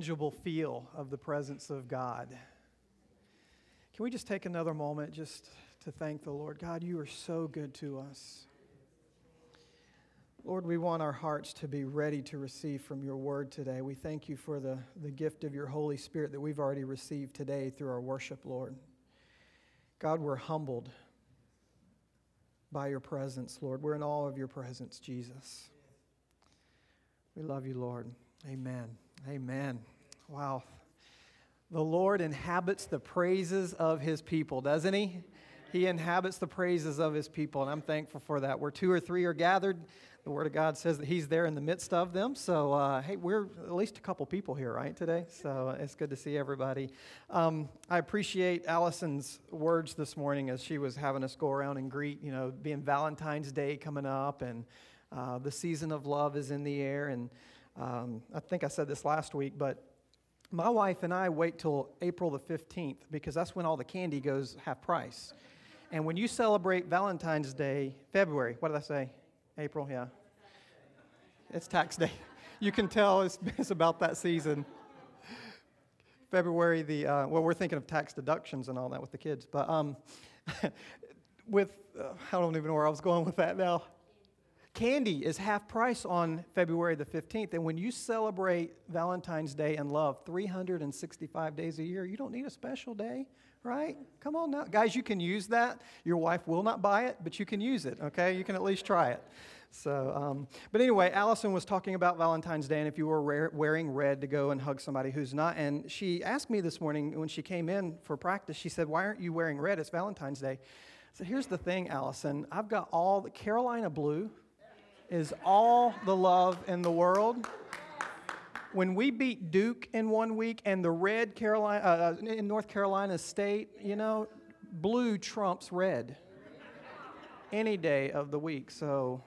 tangible feel of the presence of God. Can we just take another moment just to thank the Lord? God, you are so good to us. Lord, we want our hearts to be ready to receive from your word today. We thank you for the, the gift of your Holy Spirit that we've already received today through our worship, Lord. God, we're humbled by your presence, Lord. We're in awe of your presence, Jesus. We love you, Lord. Amen. Amen. Wow. The Lord inhabits the praises of his people, doesn't he? He inhabits the praises of his people, and I'm thankful for that. Where two or three are gathered, the Word of God says that He's there in the midst of them. So, uh, hey, we're at least a couple people here, right, today? So it's good to see everybody. Um, I appreciate Allison's words this morning as she was having us go around and greet, you know, being Valentine's Day coming up, and uh, the season of love is in the air. And um, I think I said this last week, but my wife and I wait till April the 15th because that's when all the candy goes half price. And when you celebrate Valentine's Day, February, what did I say? April, yeah. It's tax day. You can tell it's, it's about that season. February, the uh, well, we're thinking of tax deductions and all that with the kids, but um, with uh, I don't even know where I was going with that now. Candy is half price on February the 15th, and when you celebrate Valentine's Day and love 365 days a year, you don't need a special day right? Come on now. Guys, you can use that. Your wife will not buy it, but you can use it, okay? You can at least try it. So, um, but anyway, Allison was talking about Valentine's Day and if you were wearing red to go and hug somebody who's not. And she asked me this morning when she came in for practice, she said, Why aren't you wearing red? It's Valentine's Day. So here's the thing, Allison. I've got all the Carolina blue is all the love in the world when we beat Duke in one week and the red Carolina uh, uh, in North Carolina State, you know, blue trumps red any day of the week. So,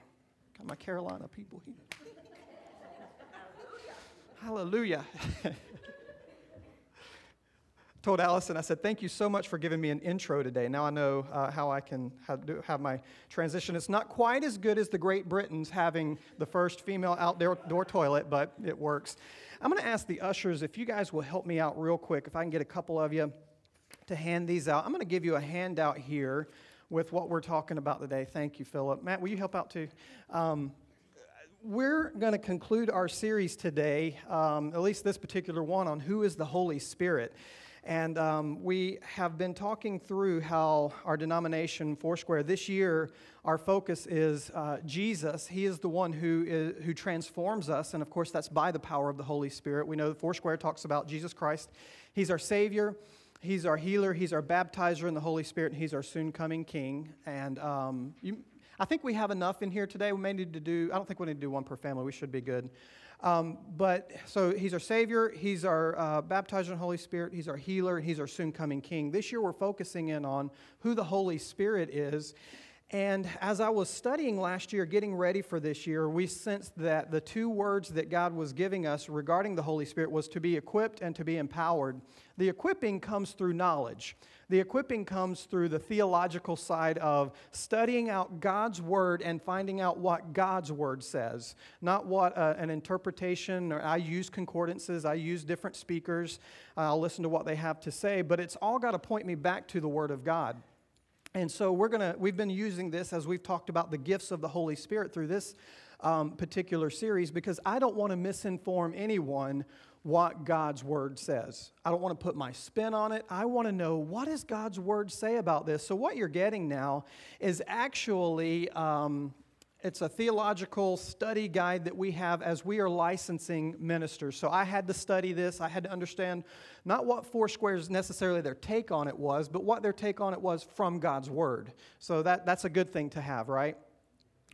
got my Carolina people here. Hallelujah. told Allison, I said, thank you so much for giving me an intro today. Now I know uh, how I can have, have, my transition. It's not quite as good as the Great Britain's having the first female outdoor toilet, but it works. I'm going to ask the ushers if you guys will help me out real quick, if I can get a couple of you to hand these out. I'm going to give you a handout here with what we're talking about today. Thank you, Philip. Matt, will you help out too? Um, we're going to conclude our series today, um, at least this particular one, on who is the Holy Spirit. And um, we have been talking through how our denomination, Foursquare, this year, our focus is uh, Jesus. He is the one who, is, who transforms us. And of course, that's by the power of the Holy Spirit. We know that Foursquare talks about Jesus Christ. He's our Savior, He's our healer, He's our baptizer in the Holy Spirit, and He's our soon coming King. And um, you, I think we have enough in here today. We may need to do, I don't think we need to do one per family. We should be good. Um, but so he's our Savior, he's our uh, baptizer in the Holy Spirit, he's our healer, he's our soon coming King. This year we're focusing in on who the Holy Spirit is. And as I was studying last year, getting ready for this year, we sensed that the two words that God was giving us regarding the Holy Spirit was to be equipped and to be empowered. The equipping comes through knowledge. The equipping comes through the theological side of studying out God's word and finding out what God's word says, not what uh, an interpretation or I use concordances, I use different speakers, I'll listen to what they have to say, but it's all got to point me back to the word of God. And so we're gonna we've been using this as we've talked about the gifts of the Holy Spirit through this um, particular series because I don't want to misinform anyone what God's word says. I don't want to put my spin on it. I want to know what does God's word say about this. So what you're getting now is actually um, it's a theological study guide that we have as we are licensing ministers. So I had to study this. I had to understand not what Foursquare's necessarily their take on it was, but what their take on it was from God's word. So that, that's a good thing to have, right?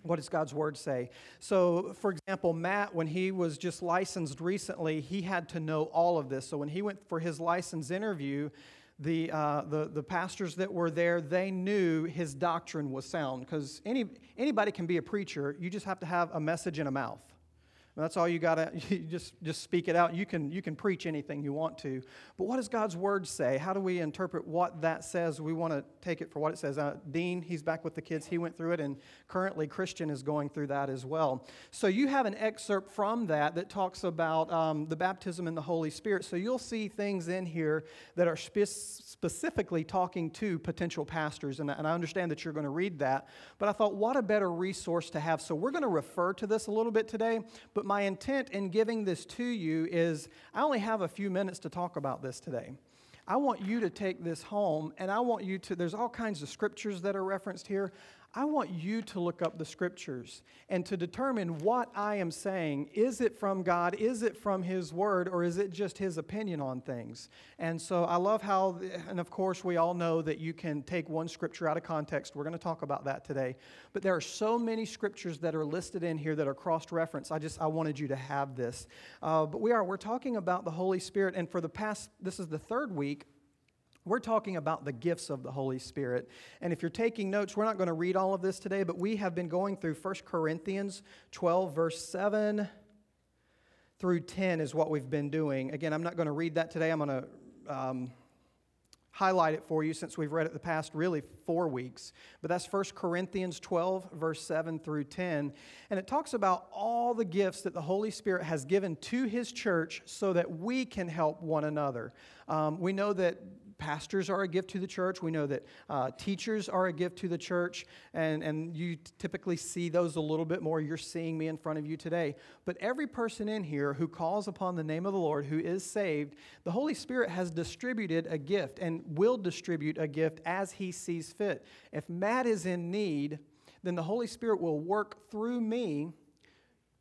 What does God's word say? So, for example, Matt, when he was just licensed recently, he had to know all of this. So, when he went for his license interview, the, uh, the, the pastors that were there, they knew his doctrine was sound because any, anybody can be a preacher. You just have to have a message in a mouth. That's all you got to just just speak it out. You can you can preach anything you want to. But what does God's word say? How do we interpret what that says? We want to take it for what it says. Uh, Dean, he's back with the kids. He went through it, and currently Christian is going through that as well. So you have an excerpt from that that talks about um, the baptism in the Holy Spirit. So you'll see things in here that are spe- specifically talking to potential pastors, and, and I understand that you're going to read that. But I thought, what a better resource to have. So we're going to refer to this a little bit today, but my intent in giving this to you is I only have a few minutes to talk about this today. I want you to take this home and I want you to, there's all kinds of scriptures that are referenced here. I want you to look up the scriptures and to determine what I am saying. Is it from God? Is it from His Word? Or is it just His opinion on things? And so I love how, and of course, we all know that you can take one scripture out of context. We're going to talk about that today. But there are so many scriptures that are listed in here that are cross referenced. I just, I wanted you to have this. Uh, but we are, we're talking about the Holy Spirit. And for the past, this is the third week we're talking about the gifts of the Holy Spirit. And if you're taking notes, we're not going to read all of this today, but we have been going through 1 Corinthians 12, verse 7 through 10 is what we've been doing. Again, I'm not going to read that today. I'm going to um, highlight it for you since we've read it the past really four weeks. But that's 1 Corinthians 12, verse 7 through 10. And it talks about all the gifts that the Holy Spirit has given to His church so that we can help one another. Um, we know that pastors are a gift to the church. We know that uh, teachers are a gift to the church, and, and you typically see those a little bit more. You're seeing me in front of you today. But every person in here who calls upon the name of the Lord, who is saved, the Holy Spirit has distributed a gift and will distribute a gift as He sees fit. If Matt is in need, then the Holy Spirit will work through me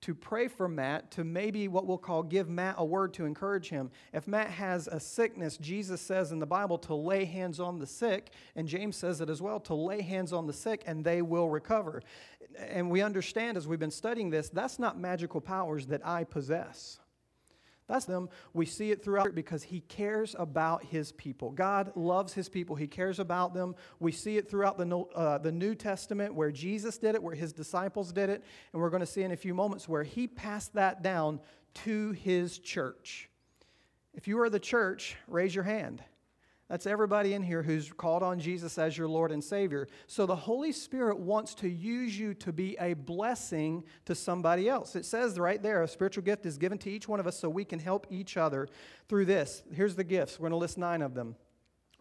to pray for Matt, to maybe what we'll call give Matt a word to encourage him. If Matt has a sickness, Jesus says in the Bible to lay hands on the sick, and James says it as well to lay hands on the sick and they will recover. And we understand as we've been studying this, that's not magical powers that I possess. That's them. We see it throughout because he cares about his people. God loves his people. He cares about them. We see it throughout the, uh, the New Testament where Jesus did it, where his disciples did it. And we're going to see in a few moments where he passed that down to his church. If you are the church, raise your hand. That's everybody in here who's called on Jesus as your Lord and Savior. So the Holy Spirit wants to use you to be a blessing to somebody else. It says right there, a spiritual gift is given to each one of us so we can help each other through this. Here's the gifts. We're going to list nine of them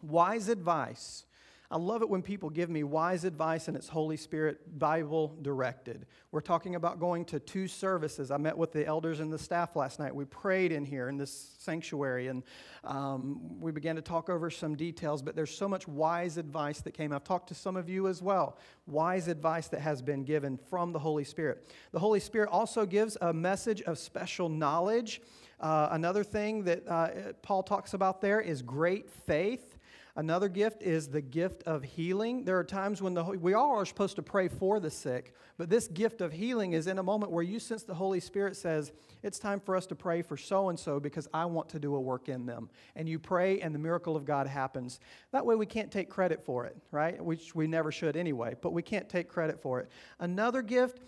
wise advice, I love it when people give me wise advice and it's Holy Spirit Bible directed. We're talking about going to two services. I met with the elders and the staff last night. We prayed in here in this sanctuary and um, we began to talk over some details, but there's so much wise advice that came. I've talked to some of you as well. Wise advice that has been given from the Holy Spirit. The Holy Spirit also gives a message of special knowledge. Uh, another thing that uh, Paul talks about there is great faith. Another gift is the gift of healing. There are times when the we all are supposed to pray for the sick, but this gift of healing is in a moment where you sense the Holy Spirit says, "It's time for us to pray for so and so because I want to do a work in them." And you pray and the miracle of God happens. That way we can't take credit for it, right? Which we never should anyway, but we can't take credit for it. Another gift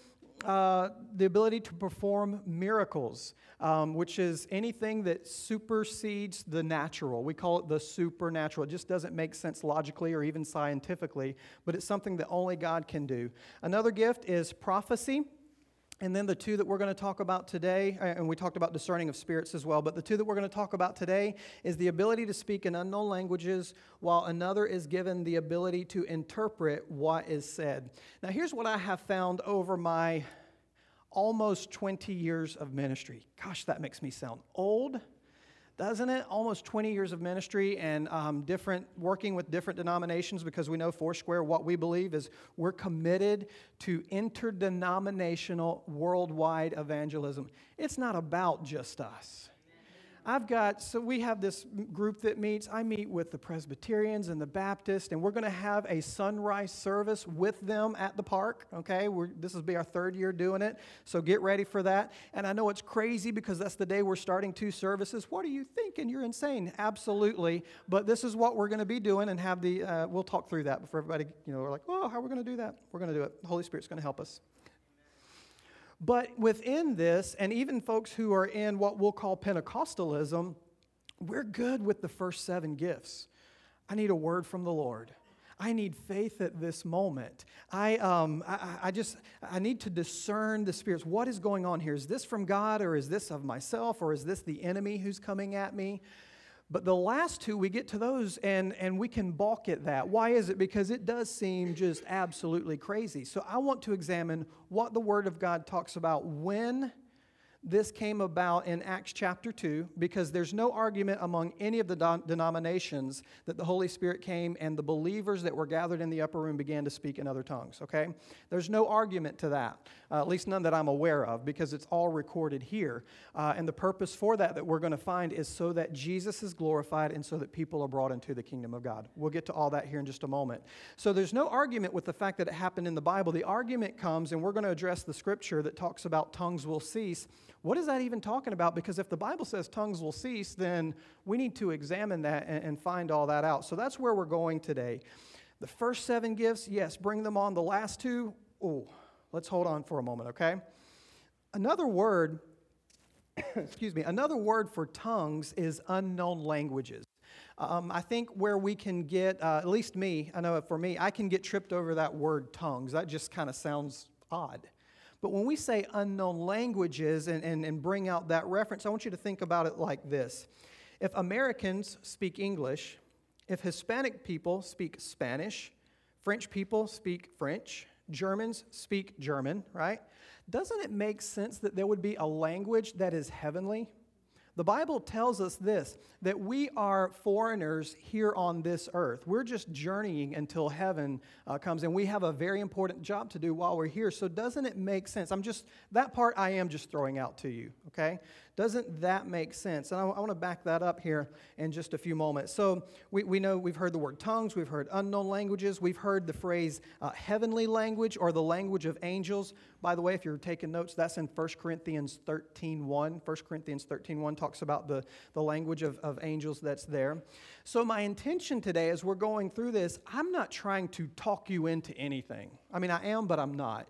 uh, the ability to perform miracles, um, which is anything that supersedes the natural. We call it the supernatural. It just doesn't make sense logically or even scientifically, but it's something that only God can do. Another gift is prophecy. And then the two that we're going to talk about today, uh, and we talked about discerning of spirits as well, but the two that we're going to talk about today is the ability to speak in unknown languages, while another is given the ability to interpret what is said. Now, here's what I have found over my almost 20 years of ministry. Gosh, that makes me sound old doesn't it? Almost 20 years of ministry and um, different, working with different denominations because we know Foursquare, what we believe is we're committed to interdenominational worldwide evangelism. It's not about just us. I've got, so we have this group that meets. I meet with the Presbyterians and the Baptists, and we're going to have a sunrise service with them at the park. Okay, we're, this will be our third year doing it, so get ready for that. And I know it's crazy because that's the day we're starting two services. What are you thinking? You're insane. Absolutely, but this is what we're going to be doing, and have the. Uh, we'll talk through that before everybody. You know, we're like, oh, how are we going to do that? We're going to do it. The Holy Spirit's going to help us. But within this, and even folks who are in what we'll call Pentecostalism, we're good with the first seven gifts. I need a word from the Lord. I need faith at this moment. I, um, I, I just, I need to discern the spirits. What is going on here? Is this from God or is this of myself or is this the enemy who's coming at me? But the last two, we get to those and, and we can balk at that. Why is it? Because it does seem just absolutely crazy. So I want to examine what the Word of God talks about when this came about in Acts chapter 2 because there's no argument among any of the denominations that the Holy Spirit came and the believers that were gathered in the upper room began to speak in other tongues, okay? There's no argument to that, uh, at least none that I'm aware of, because it's all recorded here. Uh, and the purpose for that that we're going to find is so that Jesus is glorified and so that people are brought into the kingdom of God. We'll get to all that here in just a moment. So there's no argument with the fact that it happened in the Bible. The argument comes, and we're going to address the scripture that talks about tongues will cease what is that even talking about? Because if the Bible says tongues will cease, then we need to examine that and, and find all that out. So that's where we're going today. The first seven gifts, yes, bring them on. The last two, oh, let's hold on for a moment, okay? Another word, excuse me, another word for tongues is unknown languages. Um, I think where we can get, uh, at least me, I know for me, I can get tripped over that word tongues. That just kind of sounds odd. But when we say unknown languages and, and, and bring out that reference, I want you to think about it like this. If Americans speak English, if Hispanic people speak Spanish, French people speak French, Germans speak German, right? Doesn't it make sense that there would be a language that is heavenly? The Bible tells us this that we are foreigners here on this earth. We're just journeying until heaven uh, comes, and we have a very important job to do while we're here. So, doesn't it make sense? I'm just, that part I am just throwing out to you, okay? Doesn't that make sense? And I, I want to back that up here in just a few moments. So, we, we know we've heard the word tongues, we've heard unknown languages, we've heard the phrase uh, heavenly language or the language of angels. By the way, if you're taking notes, that's in 1 Corinthians 13 1. 1 Corinthians 13 1 talks about the, the language of, of angels that's there. So, my intention today, as we're going through this, I'm not trying to talk you into anything. I mean, I am, but I'm not.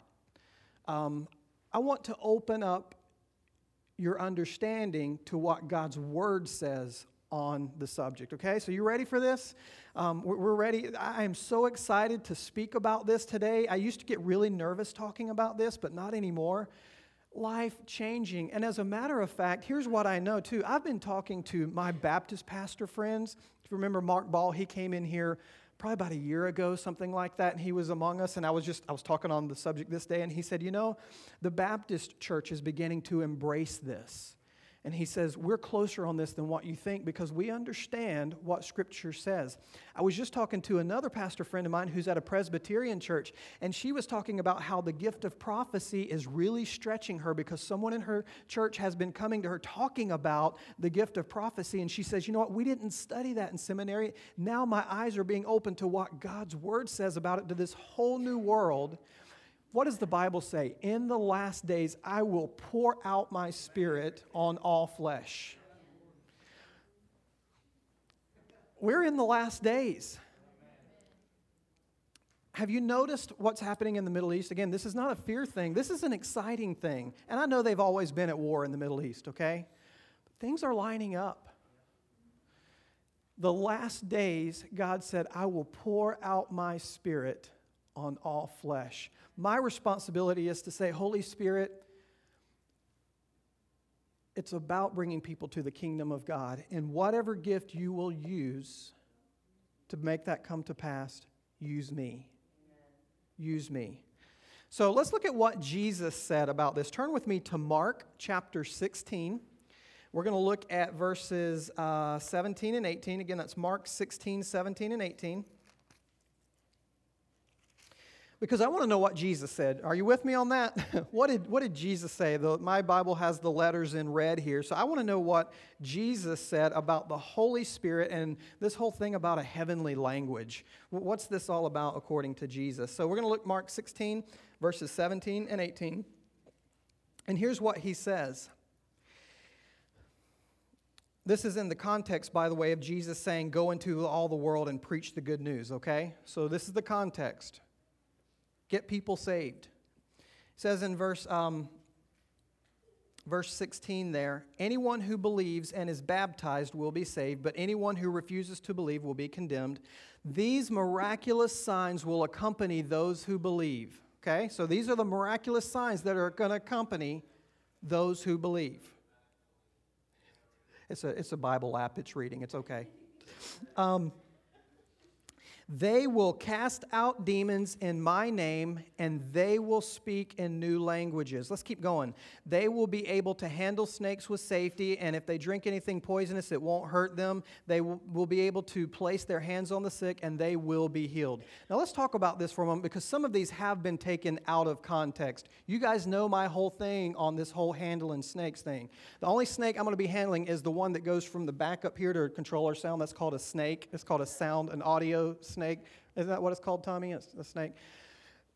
Um, I want to open up your understanding to what God's Word says on the subject. Okay, so you ready for this? Um, we're ready. I am so excited to speak about this today. I used to get really nervous talking about this, but not anymore. Life changing. And as a matter of fact, here's what I know too. I've been talking to my Baptist pastor friends. If you remember Mark Ball, he came in here probably about a year ago, something like that, and he was among us. And I was just, I was talking on the subject this day, and he said, You know, the Baptist church is beginning to embrace this. And he says, We're closer on this than what you think because we understand what Scripture says. I was just talking to another pastor friend of mine who's at a Presbyterian church, and she was talking about how the gift of prophecy is really stretching her because someone in her church has been coming to her talking about the gift of prophecy. And she says, You know what? We didn't study that in seminary. Now my eyes are being opened to what God's word says about it, to this whole new world what does the Bible say? In the last days, I will pour out my spirit on all flesh. We're in the last days. Have you noticed what's happening in the Middle East? Again, this is not a fear thing, this is an exciting thing. And I know they've always been at war in the Middle East, okay? But things are lining up. The last days, God said, I will pour out my spirit on all flesh. My responsibility is to say, Holy Spirit, it's about bringing people to the kingdom of God. And whatever gift you will use to make that come to pass, use me. Use me. So let's look at what Jesus said about this. Turn with me to Mark chapter 16. We're going to look at verses uh, 17 and 18. Again, that's Mark 16, 17, and 18 because I want to know what Jesus said. Are you with me on that? what, did, what did Jesus say? The, my Bible has the letters in red here. So I want to know what Jesus said about the Holy Spirit and this whole thing about a heavenly language. What's this all about according to Jesus? So we're going to look Mark 16, verses 17 and 18. And here's what he says. This is in the context, by the way, of Jesus saying, Go into all the world and preach the good news, okay? So this is the context get people saved. It says in verse um, verse 16 there anyone who believes and is baptized will be saved, but anyone who refuses to believe will be condemned. These miraculous signs will accompany those who believe. Okay, so these are the miraculous signs that are going to accompany those who believe. It's a, it's a Bible app, it's reading, it's okay. Um, they will cast out demons in my name, and they will speak in new languages. Let's keep going. They will be able to handle snakes with safety, and if they drink anything poisonous, it won't hurt them. They will be able to place their hands on the sick, and they will be healed. Now, let's talk about this for a moment because some of these have been taken out of context. You guys know my whole thing on this whole handling snakes thing. The only snake I'm going to be handling is the one that goes from the back up here to control our sound. That's called a snake. It's called a sound, an audio snake snake. Isn't that what it's called, Tommy? It's a snake.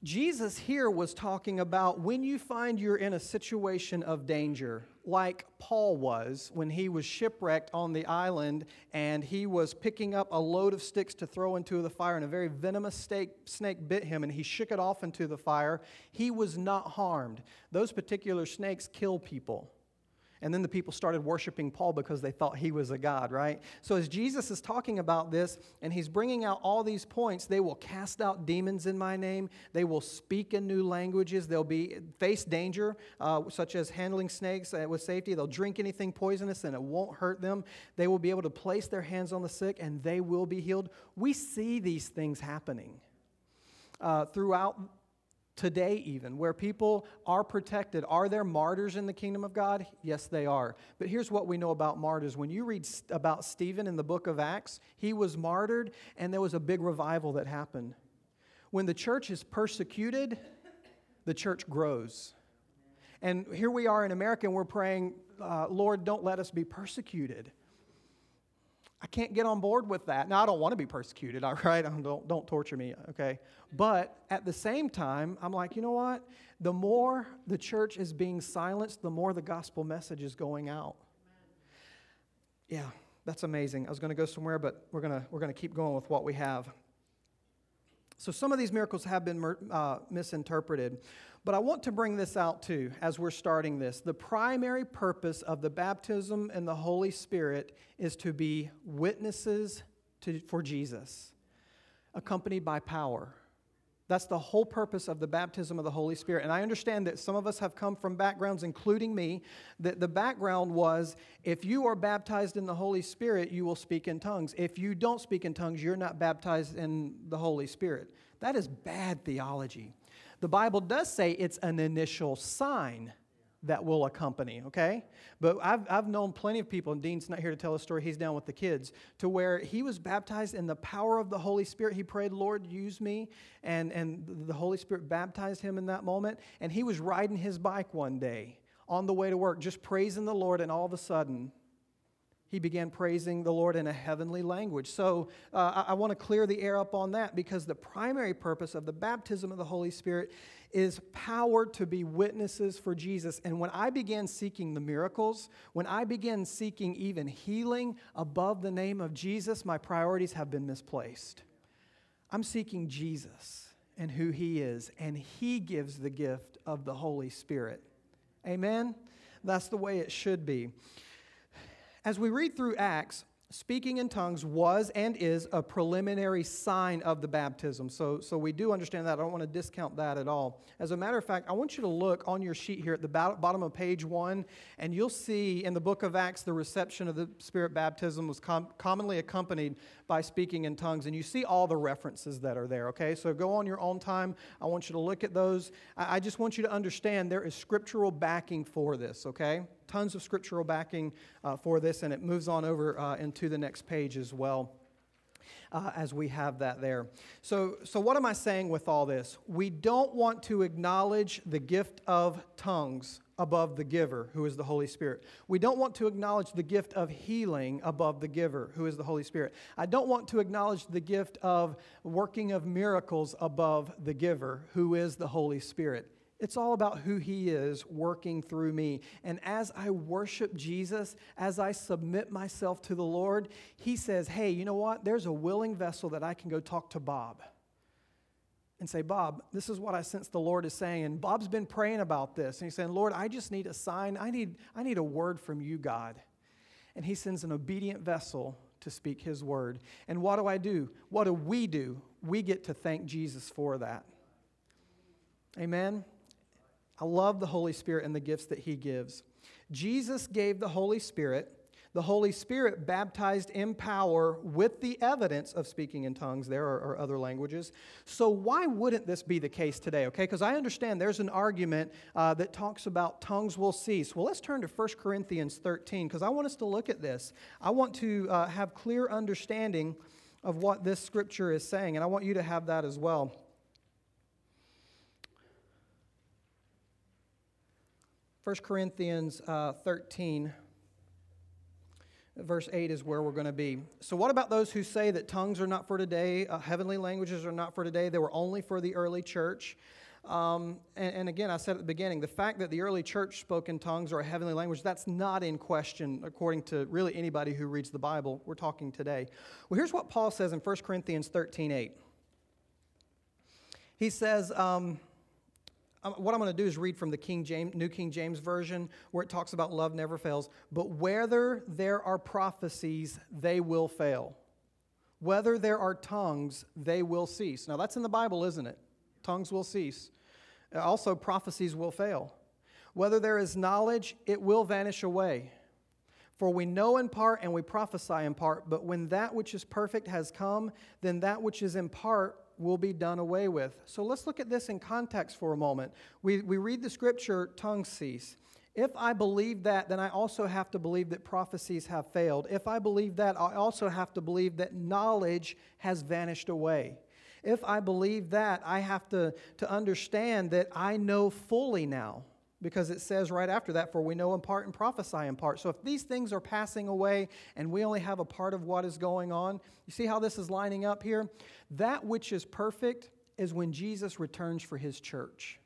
Jesus here was talking about when you find you're in a situation of danger, like Paul was when he was shipwrecked on the island and he was picking up a load of sticks to throw into the fire, and a very venomous snake, snake bit him and he shook it off into the fire. He was not harmed. Those particular snakes kill people. And then the people started worshiping Paul because they thought he was a god, right? So as Jesus is talking about this and he's bringing out all these points, they will cast out demons in my name. They will speak in new languages. They'll be face danger, uh, such as handling snakes uh, with safety. They'll drink anything poisonous and it won't hurt them. They will be able to place their hands on the sick and they will be healed. We see these things happening. Uh, throughout today, even, where people are protected. Are there martyrs in the kingdom of God? Yes, they are. But here's what we know about martyrs. When you read about Stephen in the book of Acts, he was martyred, and there was a big revival that happened. When the church is persecuted, the church grows. And here we are in America, and we're praying, uh, Lord, don't let us be persecuted. I can't get on board with that. Now, I don't want to be persecuted, all right? Don't, don't torture me, okay? But at the same time, I'm like, you know what? The more the church is being silenced, the more the gospel message is going out. Yeah, that's amazing. I was going to go somewhere, but we're going to, we're going to keep going with what we have. So, some of these miracles have been uh, misinterpreted. But I want to bring this out too as we're starting this. The primary purpose of the baptism in the Holy Spirit is to be witnesses to, for Jesus, accompanied by power. That's the whole purpose of the baptism of the Holy Spirit. And I understand that some of us have come from backgrounds, including me, that the background was if you are baptized in the Holy Spirit, you will speak in tongues. If you don't speak in tongues, you're not baptized in the Holy Spirit. That is bad theology. The Bible does say it's an initial sign that will accompany, okay? But I've, I've known plenty of people, and Dean's not here to tell a story, he's down with the kids, to where he was baptized in the power of the Holy Spirit. He prayed, Lord, use me, and, and the Holy Spirit baptized him in that moment. And he was riding his bike one day on the way to work, just praising the Lord, and all of a sudden, he began praising the Lord in a heavenly language. So uh, I, I want to clear the air up on that because the primary purpose of the baptism of the Holy Spirit is power to be witnesses for Jesus. And when I began seeking the miracles, when I began seeking even healing above the name of Jesus, my priorities have been misplaced. I'm seeking Jesus and who he is, and he gives the gift of the Holy Spirit. Amen? That's the way it should be. As we read through Acts, speaking in tongues was and is a preliminary sign of the baptism. So, so we do understand that. I don't want to discount that at all. As a matter of fact, I want you to look on your sheet here at the bottom of page one, and you'll see in the book of Acts the reception of the Spirit baptism was com- commonly accompanied by speaking in tongues. And you see all the references that are there, okay? So go on your own time. I want you to look at those. I, I just want you to understand there is scriptural backing for this, okay? Tons of scriptural backing uh, for this, and it moves on over uh, into the next page as well. Uh, as we have that there. So, so, what am I saying with all this? We don't want to acknowledge the gift of tongues above the giver, who is the Holy Spirit. We don't want to acknowledge the gift of healing above the giver, who is the Holy Spirit. I don't want to acknowledge the gift of working of miracles above the giver, who is the Holy Spirit. It's all about who He is working through me. And as I worship Jesus, as I submit myself to the Lord, He says, Hey, you know what? There's a willing vessel that I can go talk to Bob and say, Bob, this is what I sense the Lord is saying. And Bob's been praying about this. And he's saying, Lord, I just need a sign. I need, I need a word from you, God. And he sends an obedient vessel to speak his word. And what do I do? What do we do? We get to thank Jesus for that. Amen. I love the Holy Spirit and the gifts that he gives. Jesus gave the Holy Spirit the Holy Spirit baptized in power with the evidence of speaking in tongues there or, or other languages. So, why wouldn't this be the case today? Okay, because I understand there's an argument uh, that talks about tongues will cease. Well, let's turn to 1 Corinthians 13 because I want us to look at this. I want to uh, have clear understanding of what this scripture is saying, and I want you to have that as well. 1 Corinthians uh, 13 verse 8 is where we're going to be. So, what about those who say that tongues are not for today, uh, heavenly languages are not for today, they were only for the early church? Um, and, and, again, I said at the beginning, the fact that the early church spoke in tongues or a heavenly language, that's not in question according to really anybody who reads the Bible. We're talking today. Well, here's what Paul says in 1 Corinthians 13 8. He says, um, what I'm going to do is read from the King James, New King James Version, where it talks about love never fails. But whether there are prophecies, they will fail. Whether there are tongues, they will cease. Now, that's in the Bible, isn't it? Tongues will cease. Also, prophecies will fail. Whether there is knowledge, it will vanish away. For we know in part and we prophesy in part, but when that which is perfect has come, then that which is in part will be done away with. So let's look at this in context for a moment. We, we read the scripture, tongues cease. If I believe that, then I also have to believe that prophecies have failed. If I believe that, I also have to believe that knowledge has vanished away. If I believe that, I have to, to understand that I know fully now because it says right after that, for we know in part and prophesy in part. So if these things are passing away and we only have a part of what is going on, you see how this is lining up here? That which is perfect is when Jesus returns for his church.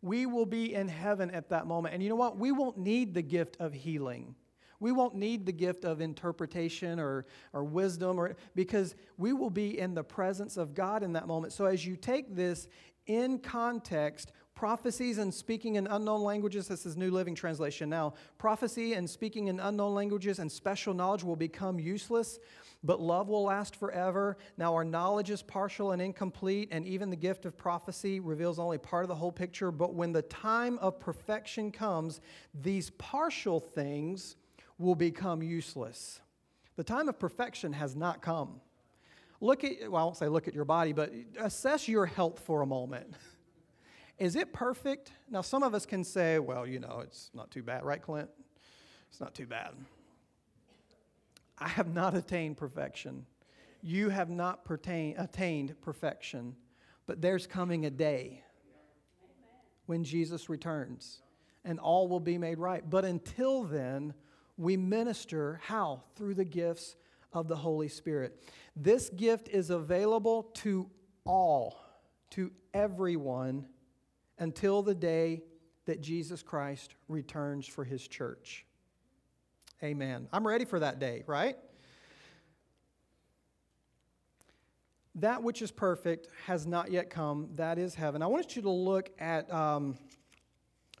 We will be in heaven at that moment. And you know what? We won't need the gift of healing. We won't need the gift of interpretation or, or wisdom or because we will be in the presence of God in that moment. So as you take this in context, prophecies and speaking in unknown languages, this is New Living Translation now. Prophecy and speaking in unknown languages and special knowledge will become useless, but love will last forever. Now, our knowledge is partial and incomplete, and even the gift of prophecy reveals only part of the whole picture. But when the time of perfection comes, these partial things will become useless. The time of perfection has not come. Look at, well, I won't say look at your body, but assess your health for a moment. Is it perfect? Now, some of us can say, well, you know, it's not too bad, right, Clint? It's not too bad. I have not attained perfection. You have not pertain, attained perfection. But there's coming a day when Jesus returns and all will be made right. But until then, we minister how? Through the gifts of the Holy Spirit. This gift is available to all, to everyone until the day that Jesus Christ returns for his church. Amen. I'm ready for that day, right? That which is perfect has not yet come. That is heaven. I want you to look at um,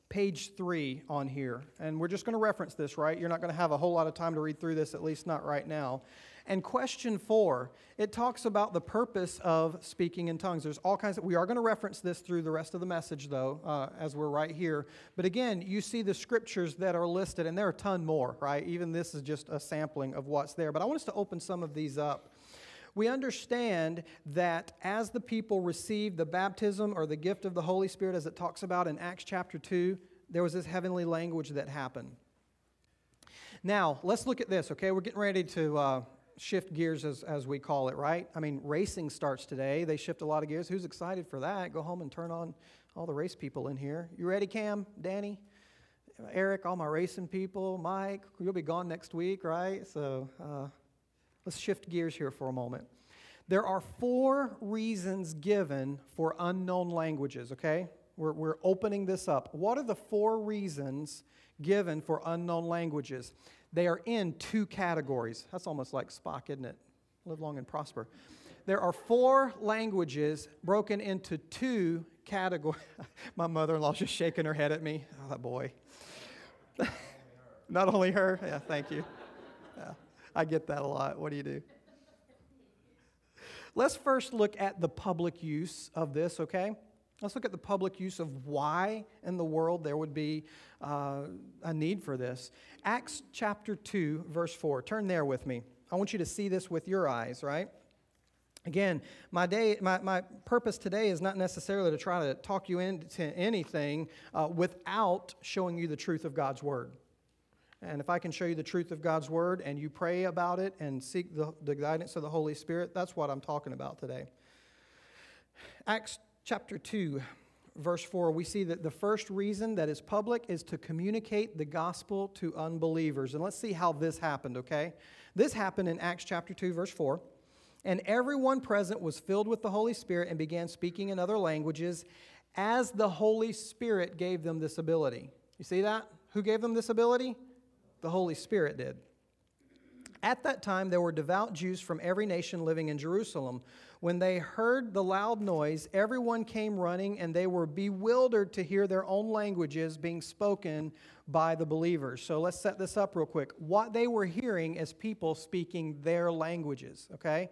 page three on here. And we're just going to reference this, right? You're not going to have a whole lot of time to read through this, at least not right now. And question four, it talks about the purpose of speaking in tongues. There's all kinds of, we are going to reference this through the rest of the message, though, uh, as we're right here. But again, you see the scriptures that are listed, and there are a ton more, right? Even this is just a sampling of what's there. But I want us to open some of these up. We understand that as the people received the baptism or the gift of the Holy Spirit, as it talks about in Acts chapter 2, there was this heavenly language that happened. Now, let's look at this, okay? We're getting ready to uh, shift gears as, as we call it, right? I mean, racing starts today. They shift a lot of gears. Who's excited for that? Go home and turn on all the race people in here. You ready, Cam, Danny, Eric, all my racing people, Mike? You'll be gone next week, right? So uh, let's shift gears here for a moment. There are four reasons given for unknown languages, okay? We're, we're opening this up. What are the four reasons given for unknown languages? They are in two categories. That's almost like Spock, isn't it? Live long and prosper. there are four languages broken into two categories. My mother in law's just shaking her head at me. Oh, boy. Not only her. Yeah, thank you. Yeah, I get that a lot. What do you do? Let's first look at the public use of this, okay? Let's look at the public use of why in the world there would be uh, a need for this. Acts chapter 2, verse 4. Turn there with me. I want you to see this with your eyes, right? Again, my, day, my, my purpose today is not necessarily to try to talk you into anything uh, without showing you the truth of God's Word. And if I can show you the truth of God's Word and you pray about it and seek the, the guidance of the Holy Spirit, that's what I'm talking about today. Acts chapter 2, verse 4, we see that the first reason that is public is to communicate the gospel to unbelievers. And let's see how this happened, okay? This happened in Acts chapter 2, verse 4. And everyone present was filled with the Holy Spirit and began speaking in other languages as the Holy Spirit gave them this ability. You see that? Who gave them this ability? The Holy Spirit did. At that time, there were devout Jews from every nation living in Jerusalem. When they heard the loud noise, everyone came running, and they were bewildered to hear their own languages being spoken by the believers. So let's set this up real quick. What they were hearing is people speaking their languages, okay?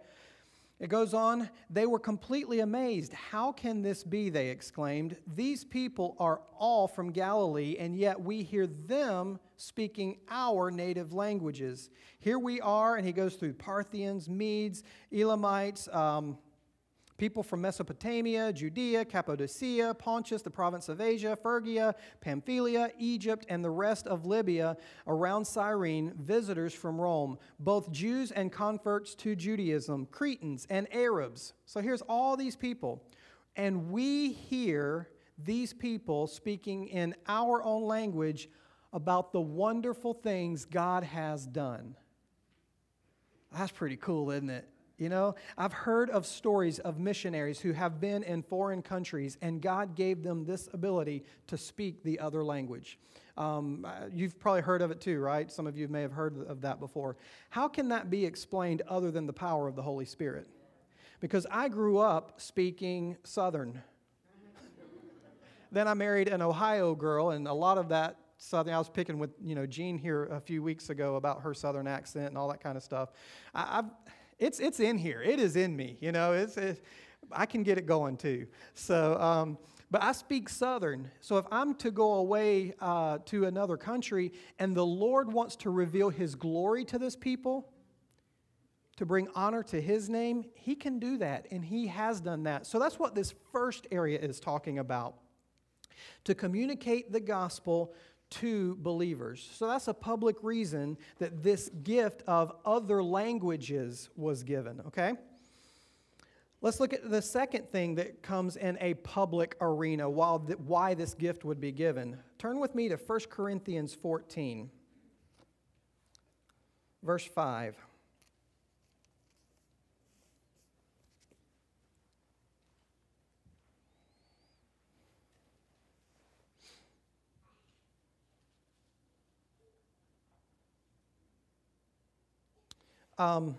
It goes on, they were completely amazed. How can this be? They exclaimed. These people are all from Galilee, and yet we hear them speaking our native languages. Here we are, and he goes through Parthians, Medes, Elamites, um, People from Mesopotamia, Judea, Cappadocia, Pontus, the province of Asia, Phrygia, Pamphylia, Egypt, and the rest of Libya around Cyrene, visitors from Rome, both Jews and converts to Judaism, Cretans and Arabs. So here's all these people. And we hear these people speaking in our own language about the wonderful things God has done. That's pretty cool, isn't it? You know, I've heard of stories of missionaries who have been in foreign countries and God gave them this ability to speak the other language. Um, you've probably heard of it too, right? Some of you may have heard of that before. How can that be explained other than the power of the Holy Spirit? Because I grew up speaking Southern. then I married an Ohio girl, and a lot of that Southern. I was picking with you know Jean here a few weeks ago about her Southern accent and all that kind of stuff. I, I've it's, it's in here. It is in me. You know, it's, it, I can get it going too. So, um, but I speak Southern. So if I'm to go away uh, to another country and the Lord wants to reveal His glory to this people, to bring honor to His name, He can do that. And He has done that. So that's what this first area is talking about to communicate the gospel to believers. So that's a public reason that this gift of other languages was given, okay? Let's look at the second thing that comes in a public arena, while why this gift would be given. Turn with me to 1 Corinthians 14, verse 5. Um,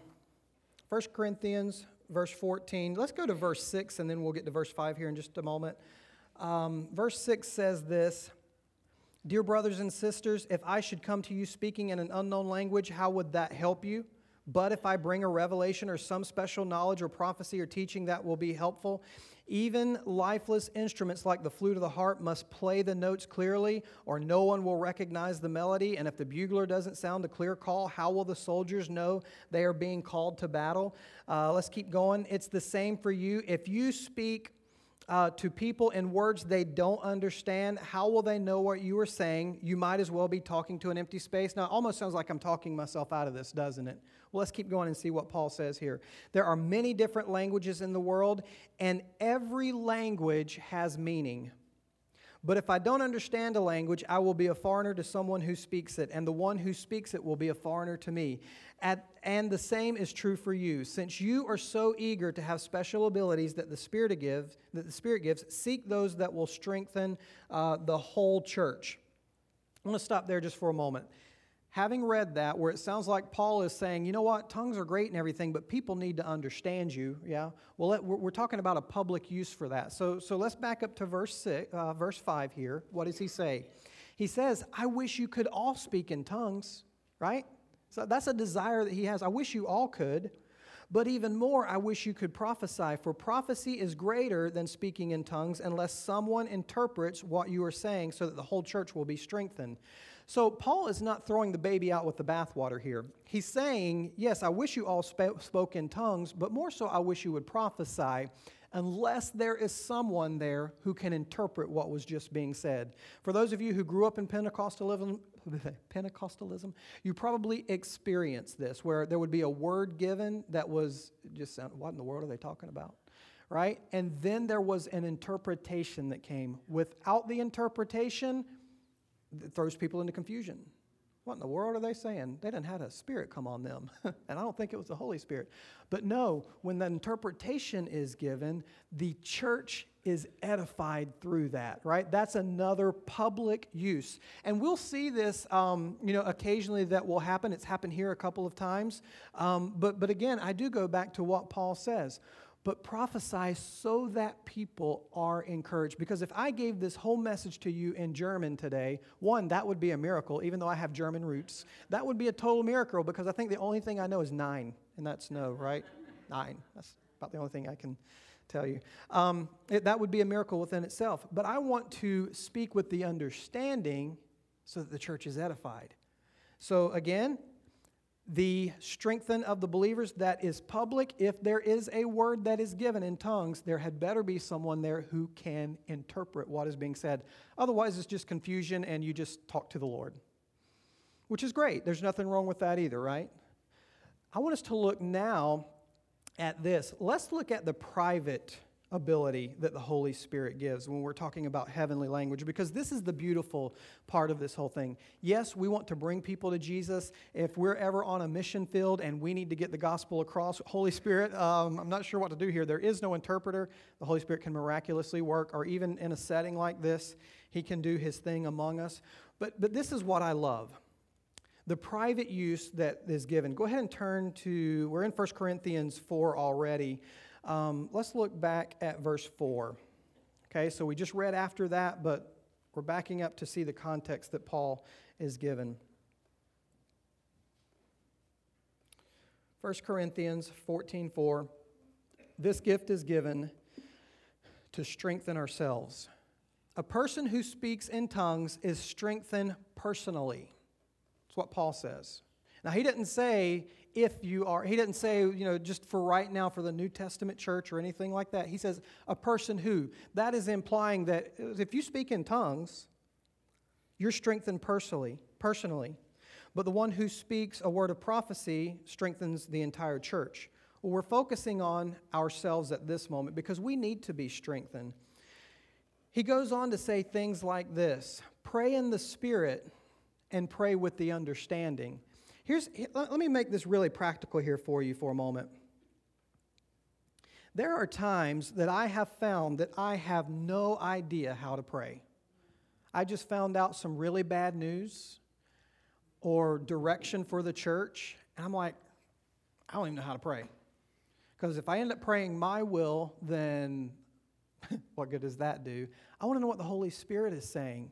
1 Corinthians, verse 14. Let's go to verse 6 and then we'll get to verse 5 here in just a moment. Um, verse 6 says this Dear brothers and sisters, if I should come to you speaking in an unknown language, how would that help you? But if I bring a revelation or some special knowledge or prophecy or teaching, that will be helpful. Even lifeless instruments like the flute of the harp must play the notes clearly, or no one will recognize the melody. And if the bugler doesn't sound a clear call, how will the soldiers know they are being called to battle? Uh, let's keep going. It's the same for you. If you speak uh, to people in words they don't understand, how will they know what you are saying? You might as well be talking to an empty space. Now, it almost sounds like I'm talking myself out of this, doesn't it? Well, let's keep going and see what Paul says here. There are many different languages in the world, and every language has meaning. But if I don't understand a language, I will be a foreigner to someone who speaks it, and the one who speaks it will be a foreigner to me. At, and the same is true for you. Since you are so eager to have special abilities that the Spirit gives, that the Spirit gives, seek those that will strengthen uh, the whole church. I want to stop there just for a moment. Having read that, where it sounds like Paul is saying, you know what, tongues are great and everything, but people need to understand you. Yeah. Well, let, we're, we're, talking about a public use for that. So, so let's back up to verse six, uh, verse five here. What does he say? He says, "I wish you could all speak in tongues." Right. So that's a desire that he has. I wish you all could. But even more, I wish you could prophesy, for prophecy is greater than speaking in tongues unless someone interprets what you are saying so that the whole church will be strengthened. So, Paul is not throwing the baby out with the bathwater here. He's saying, Yes, I wish you all sp- spoke in tongues, but more so, I wish you would prophesy unless there is someone there who can interpret what was just being said. For those of you who grew up in Pentecostalism, Pentecostalism, you probably experienced this, where there would be a word given that was just, what in the world are they talking about? Right? And then there was an interpretation that came. Without the interpretation, it throws people into confusion. What in the world are they saying? They didn't have a spirit come on them. and I don't think it was the Holy Spirit. But no, when the interpretation is given, the church is edified through that, right? That's another public use. And we'll see this, um, you know, occasionally that will happen. It's happened here a couple of times. Um, but, but again, I do go back to what Paul says but prophesy so that people are encouraged. Because if I gave this whole message to you in German today, one, that would be a miracle, even though I have German roots. That would be a total miracle because I think the only thing I know is nine, and that's no, right? Nine. That's about the only thing I can tell you. Um, it, that would be a miracle within itself. But I want to speak with the understanding so that the church is edified. So, again, the strengthen of the believers that is public. If there is a word that is given in tongues, there had better be someone there who can interpret what is being said. Otherwise, it's just confusion and you just talk to the Lord, which is great. There's nothing wrong with that either, right? I want us to look now at this. Let's look at the private ability that the Holy Spirit gives when we're talking about heavenly language, because this is the beautiful part of this whole thing. Yes, we want to bring people to Jesus. If we're ever on a mission field and we need to get the gospel across, Holy Spirit, um, I'm not sure what to do here. There is no interpreter. The Holy Spirit can miraculously work, or even in a setting like this, He can do His thing among us. But, but this is what I love the private use that is given. Go ahead and turn to, we're in 1 Corinthians 4 already. Um, let's look back at verse 4. Okay, so we just read after that, but we're backing up to see the context that Paul is given. 1 Corinthians 14 4. This gift is given to strengthen ourselves. A person who speaks in tongues is strengthened personally. That's what Paul says. Now, he didn't say if you are. He doesn't say, you know, just for right now for the New Testament church or anything like that. He says a person who. That is implying that if you speak in tongues, you're strengthened personally, personally. But the one who speaks a word of prophecy strengthens the entire church. Well, we're focusing on ourselves at this moment because we need to be strengthened. He goes on to say things like this pray in the Spirit and pray with the understanding. Here's, let me make this really practical here for you for a moment. There are times that I have found that I have no idea how to pray. I just found out some really bad news or direction for the church, and I'm like, I don't even know how to pray. Because if I end up praying my will, then what good does that do? I want to know what the Holy Spirit is saying.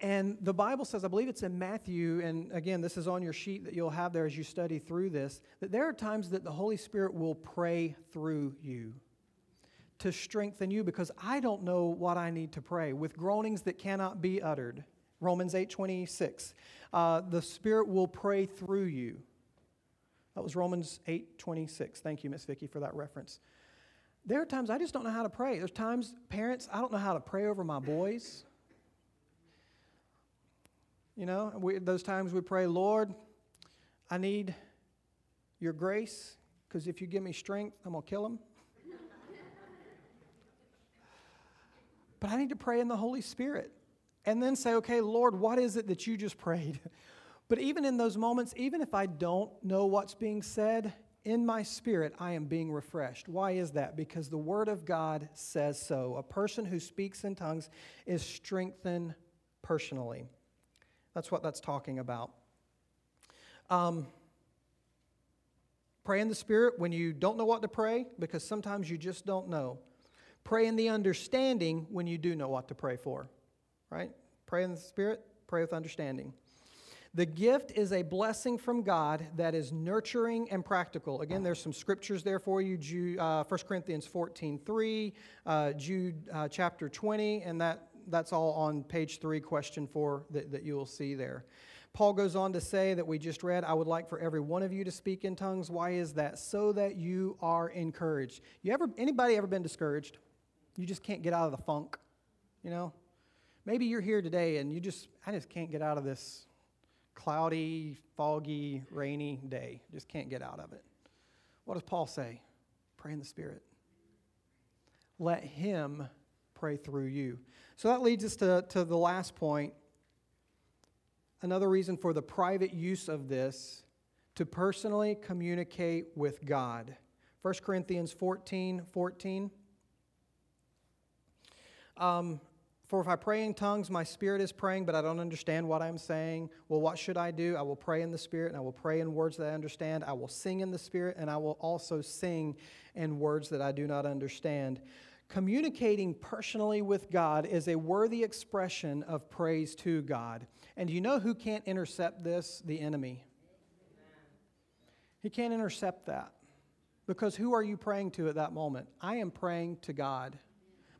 And the Bible says, I believe it's in Matthew, and again, this is on your sheet that you'll have there as you study through this, that there are times that the Holy Spirit will pray through you to strengthen you because I don't know what I need to pray with groanings that cannot be uttered. Romans 8 26. Uh, the Spirit will pray through you. That was Romans 8 26. Thank you, Miss Vicki, for that reference. There are times I just don't know how to pray. There's times, parents, I don't know how to pray over my boys. You know, we, those times we pray, Lord, I need your grace because if you give me strength, I'm going to kill him. but I need to pray in the Holy Spirit and then say, okay, Lord, what is it that you just prayed? but even in those moments, even if I don't know what's being said, in my spirit, I am being refreshed. Why is that? Because the Word of God says so. A person who speaks in tongues is strengthened personally. That's what that's talking about. Um, pray in the Spirit when you don't know what to pray, because sometimes you just don't know. Pray in the understanding when you do know what to pray for, right? Pray in the Spirit, pray with understanding. The gift is a blessing from God that is nurturing and practical. Again, there's some scriptures there for you. Jude, uh, 1 Corinthians 14, 3, uh, Jude uh, chapter 20, and that, that's all on page 3, question 4 that, that you will see there. Paul goes on to say that we just read, I would like for every one of you to speak in tongues. Why is that? So that you are encouraged. You ever anybody ever been discouraged? You just can't get out of the funk, you know? Maybe you're here today and you just I just can't get out of this cloudy, foggy, rainy day. Just can't get out of it. What does Paul say? Pray in the Spirit. Let Him pray through you. So that leads us to, to the last point. Another reason for the private use of this to personally communicate with God. 1 Corinthians 14 14. Um, for if I pray in tongues, my spirit is praying, but I don't understand what I'm saying. Well, what should I do? I will pray in the spirit, and I will pray in words that I understand. I will sing in the spirit, and I will also sing in words that I do not understand. Communicating personally with God is a worthy expression of praise to God. And you know who can't intercept this? The enemy. He can't intercept that. Because who are you praying to at that moment? I am praying to God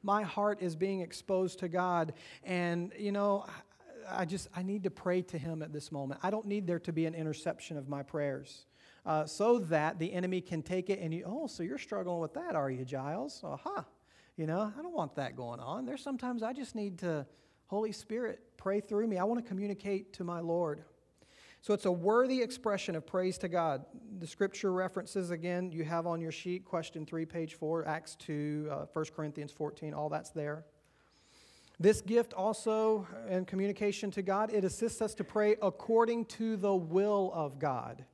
my heart is being exposed to God. And, you know, I just, I need to pray to Him at this moment. I don't need there to be an interception of my prayers. Uh, so that the enemy can take it and you, oh, so you're struggling with that, are you, Giles? Aha. You know, I don't want that going on. There's sometimes I just need to, Holy Spirit, pray through me. I want to communicate to my Lord. So it's a worthy expression of praise to God. The scripture references, again, you have on your sheet, question 3, page 4, Acts 2, uh, 1 Corinthians 14, all that's there. This gift also, in communication to God, it assists us to pray according to the will of God.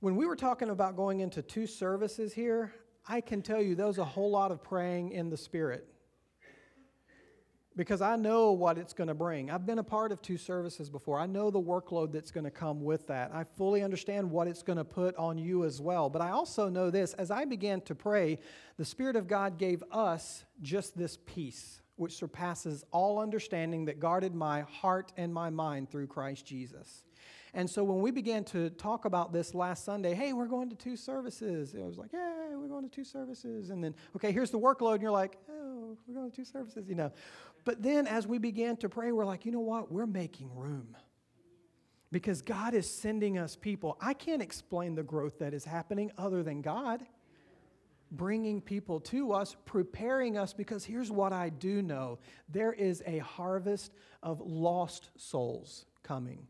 When we were talking about going into two services here, I can tell you there was a whole lot of praying in the Spirit because I know what it's going to bring. I've been a part of two services before. I know the workload that's going to come with that. I fully understand what it's going to put on you as well. But I also know this as I began to pray, the Spirit of God gave us just this peace, which surpasses all understanding that guarded my heart and my mind through Christ Jesus. And so when we began to talk about this last Sunday, hey, we're going to two services. It was like, yeah, we're going to two services. And then, okay, here's the workload. And you're like, oh, we're going to two services, you know. But then as we began to pray, we're like, you know what? We're making room because God is sending us people. I can't explain the growth that is happening other than God bringing people to us, preparing us, because here's what I do know there is a harvest of lost souls coming.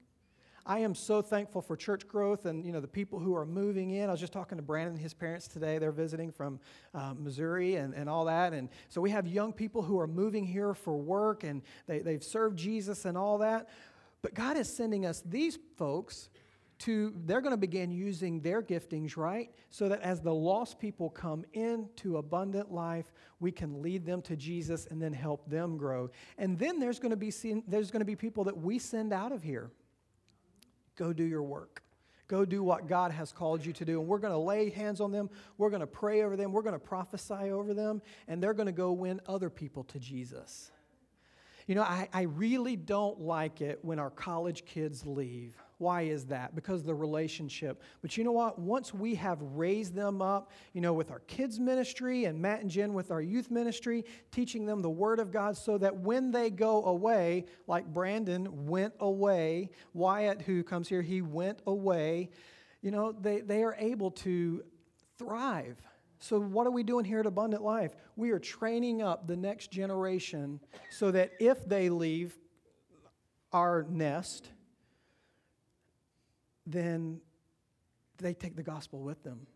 I am so thankful for church growth and you know the people who are moving in. I was just talking to Brandon and his parents today. They're visiting from uh, Missouri and, and all that. And so we have young people who are moving here for work and they, they've served Jesus and all that. But God is sending us these folks to, they're going to begin using their giftings, right? So that as the lost people come into abundant life, we can lead them to Jesus and then help them grow. And then there's going to be, there's going to be people that we send out of here. Go do your work. Go do what God has called you to do. And we're going to lay hands on them. We're going to pray over them. We're going to prophesy over them. And they're going to go win other people to Jesus. You know, I, I really don't like it when our college kids leave. Why is that? Because the relationship. But you know what? Once we have raised them up, you know, with our kids' ministry and Matt and Jen with our youth ministry, teaching them the Word of God so that when they go away, like Brandon went away, Wyatt, who comes here, he went away, you know, they, they are able to thrive. So, what are we doing here at Abundant Life? We are training up the next generation so that if they leave our nest, then they take the gospel with them.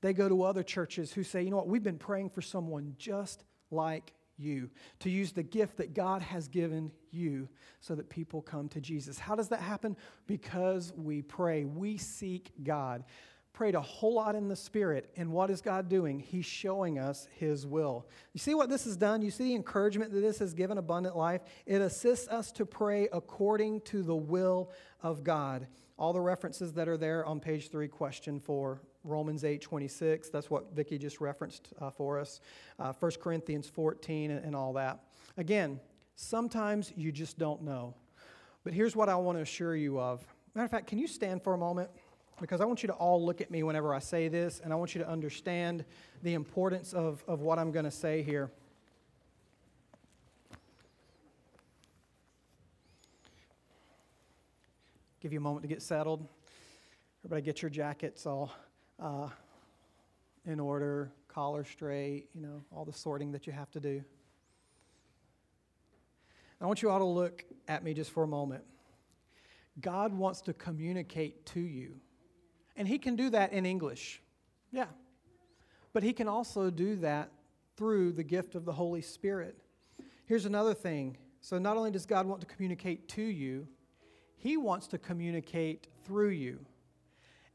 They go to other churches who say, you know what, we've been praying for someone just like you, to use the gift that God has given you so that people come to Jesus. How does that happen? Because we pray, we seek God. Prayed a whole lot in the Spirit. And what is God doing? He's showing us His will. You see what this has done? You see the encouragement that this has given abundant life? It assists us to pray according to the will of God. All the references that are there on page three, question four. Romans 8 26, that's what Vicki just referenced uh, for us. Uh, 1 Corinthians 14, and, and all that. Again, sometimes you just don't know. But here's what I want to assure you of. Matter of fact, can you stand for a moment? Because I want you to all look at me whenever I say this, and I want you to understand the importance of, of what I'm going to say here. Give you a moment to get settled. Everybody, get your jackets all uh, in order, collar straight, you know, all the sorting that you have to do. I want you all to look at me just for a moment. God wants to communicate to you. And he can do that in English. Yeah. But he can also do that through the gift of the Holy Spirit. Here's another thing. So, not only does God want to communicate to you, he wants to communicate through you.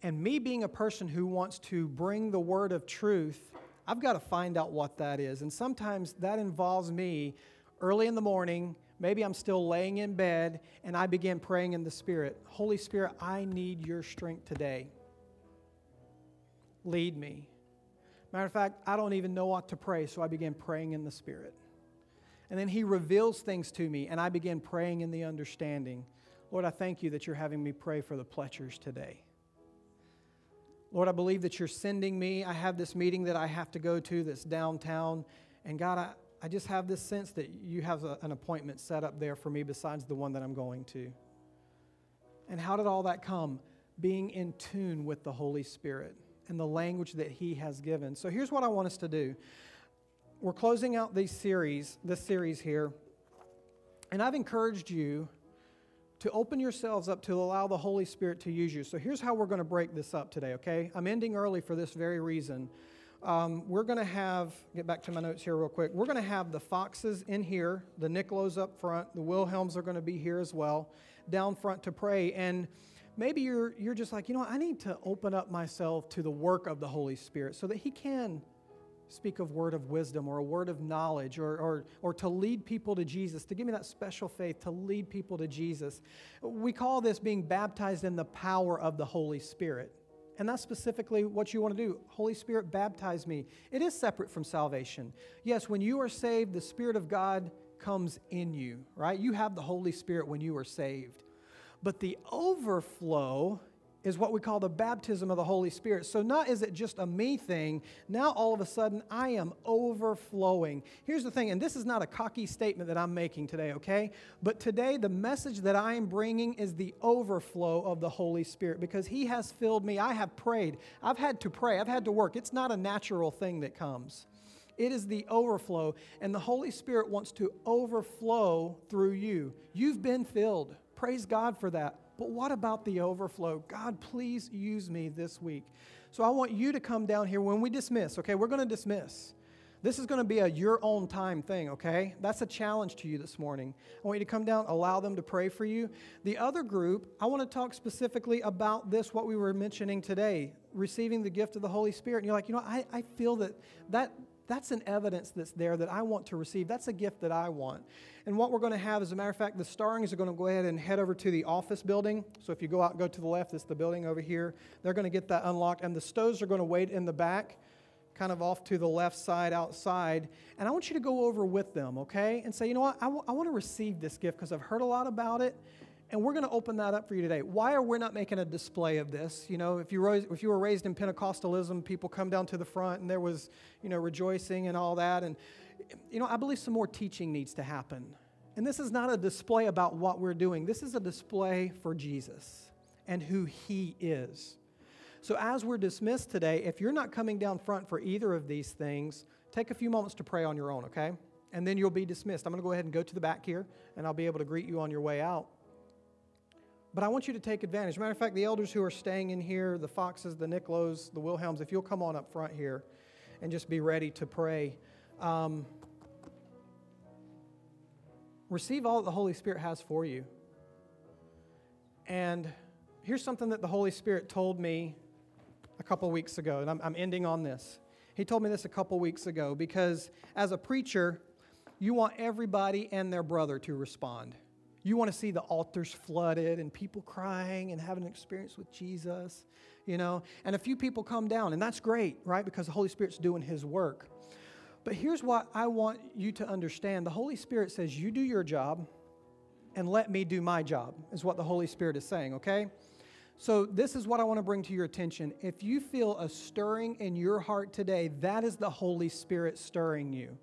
And me being a person who wants to bring the word of truth, I've got to find out what that is. And sometimes that involves me early in the morning. Maybe I'm still laying in bed and I begin praying in the Spirit Holy Spirit, I need your strength today lead me. Matter of fact, I don't even know what to pray, so I began praying in the Spirit. And then He reveals things to me, and I begin praying in the understanding. Lord, I thank you that you're having me pray for the Pletchers today. Lord, I believe that you're sending me. I have this meeting that I have to go to that's downtown. And God, I, I just have this sense that you have a, an appointment set up there for me besides the one that I'm going to. And how did all that come? Being in tune with the Holy Spirit and the language that He has given. So here's what I want us to do. We're closing out these series, this series here, and I've encouraged you to open yourselves up to allow the Holy Spirit to use you. So here's how we're going to break this up today, okay? I'm ending early for this very reason. Um, we're going to have, get back to my notes here real quick. We're going to have the Foxes in here, the Nichols up front, the Wilhelms are going to be here as well, down front to pray. And maybe you're, you're just like, you know, I need to open up myself to the work of the Holy Spirit so that He can speak of word of wisdom or a word of knowledge or, or, or to lead people to Jesus, to give me that special faith to lead people to Jesus. We call this being baptized in the power of the Holy Spirit. And that's specifically what you want to do. Holy Spirit, baptize me. It is separate from salvation. Yes, when you are saved, the Spirit of God comes in you, right? You have the Holy Spirit when you are saved. But the overflow is what we call the baptism of the Holy Spirit. So, not is it just a me thing, now all of a sudden I am overflowing. Here's the thing, and this is not a cocky statement that I'm making today, okay? But today, the message that I am bringing is the overflow of the Holy Spirit because He has filled me. I have prayed. I've had to pray, I've had to work. It's not a natural thing that comes. It is the overflow, and the Holy Spirit wants to overflow through you. You've been filled. Praise God for that. But what about the overflow? God, please use me this week. So I want you to come down here when we dismiss, okay? We're going to dismiss. This is going to be a your own time thing, okay? That's a challenge to you this morning. I want you to come down, allow them to pray for you. The other group, I want to talk specifically about this, what we were mentioning today, receiving the gift of the Holy Spirit. And you're like, you know, I, I feel that that that's an evidence that's there that I want to receive. That's a gift that I want. And what we're going to have, as a matter of fact, the Starrings are going to go ahead and head over to the office building. So if you go out and go to the left, it's the building over here. They're going to get that unlocked. And the Stows are going to wait in the back, kind of off to the left side outside. And I want you to go over with them, okay? And say, you know what? I, w- I want to receive this gift because I've heard a lot about it. And we're going to open that up for you today. Why are we not making a display of this? You know, if you, rose, if you were raised in Pentecostalism, people come down to the front and there was, you know, rejoicing and all that. And, you know, I believe some more teaching needs to happen. And this is not a display about what we're doing, this is a display for Jesus and who he is. So, as we're dismissed today, if you're not coming down front for either of these things, take a few moments to pray on your own, okay? And then you'll be dismissed. I'm going to go ahead and go to the back here, and I'll be able to greet you on your way out. But I want you to take advantage. Matter of fact, the elders who are staying in here, the Foxes, the Nichols, the Wilhelms, if you'll come on up front here and just be ready to pray. Um, receive all that the Holy Spirit has for you. And here's something that the Holy Spirit told me a couple weeks ago, and I'm, I'm ending on this. He told me this a couple weeks ago because as a preacher, you want everybody and their brother to respond. You want to see the altars flooded and people crying and having an experience with Jesus, you know, and a few people come down, and that's great, right? Because the Holy Spirit's doing His work. But here's what I want you to understand the Holy Spirit says, You do your job and let me do my job, is what the Holy Spirit is saying, okay? So, this is what I want to bring to your attention. If you feel a stirring in your heart today, that is the Holy Spirit stirring you.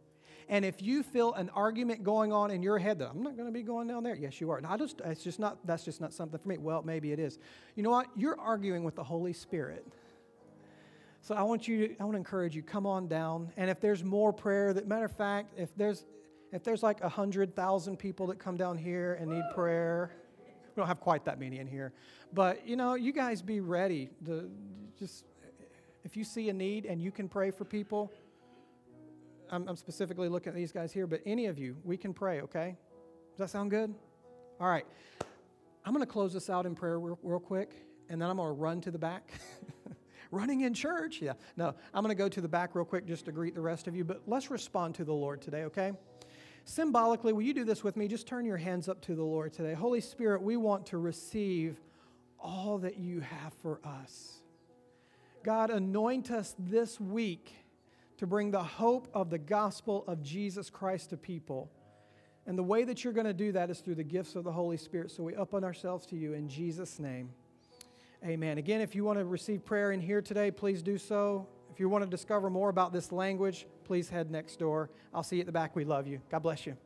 And if you feel an argument going on in your head that I'm not going to be going down there, yes, you are. And I just, it's just not, that's just not something for me. Well, maybe it is. You know what? You're arguing with the Holy Spirit. So I want you, to, I want to encourage you, come on down. And if there's more prayer, that matter of fact, if there's, if there's like a hundred thousand people that come down here and need prayer, we don't have quite that many in here, but you know, you guys be ready to just, if you see a need and you can pray for people, I'm, I'm specifically looking at these guys here, but any of you, we can pray, okay? Does that sound good? All right. I'm going to close this out in prayer real, real quick, and then I'm going to run to the back. Running in church? Yeah. No, I'm going to go to the back real quick just to greet the rest of you, but let's respond to the Lord today, okay? Symbolically, will you do this with me? Just turn your hands up to the Lord today. Holy Spirit, we want to receive all that you have for us. God, anoint us this week to bring the hope of the gospel of Jesus Christ to people. And the way that you're going to do that is through the gifts of the Holy Spirit. So we open ourselves to you in Jesus' name. Amen. Again, if you want to receive prayer in here today, please do so. If you want to discover more about this language, please head next door. I'll see you at the back. We love you. God bless you.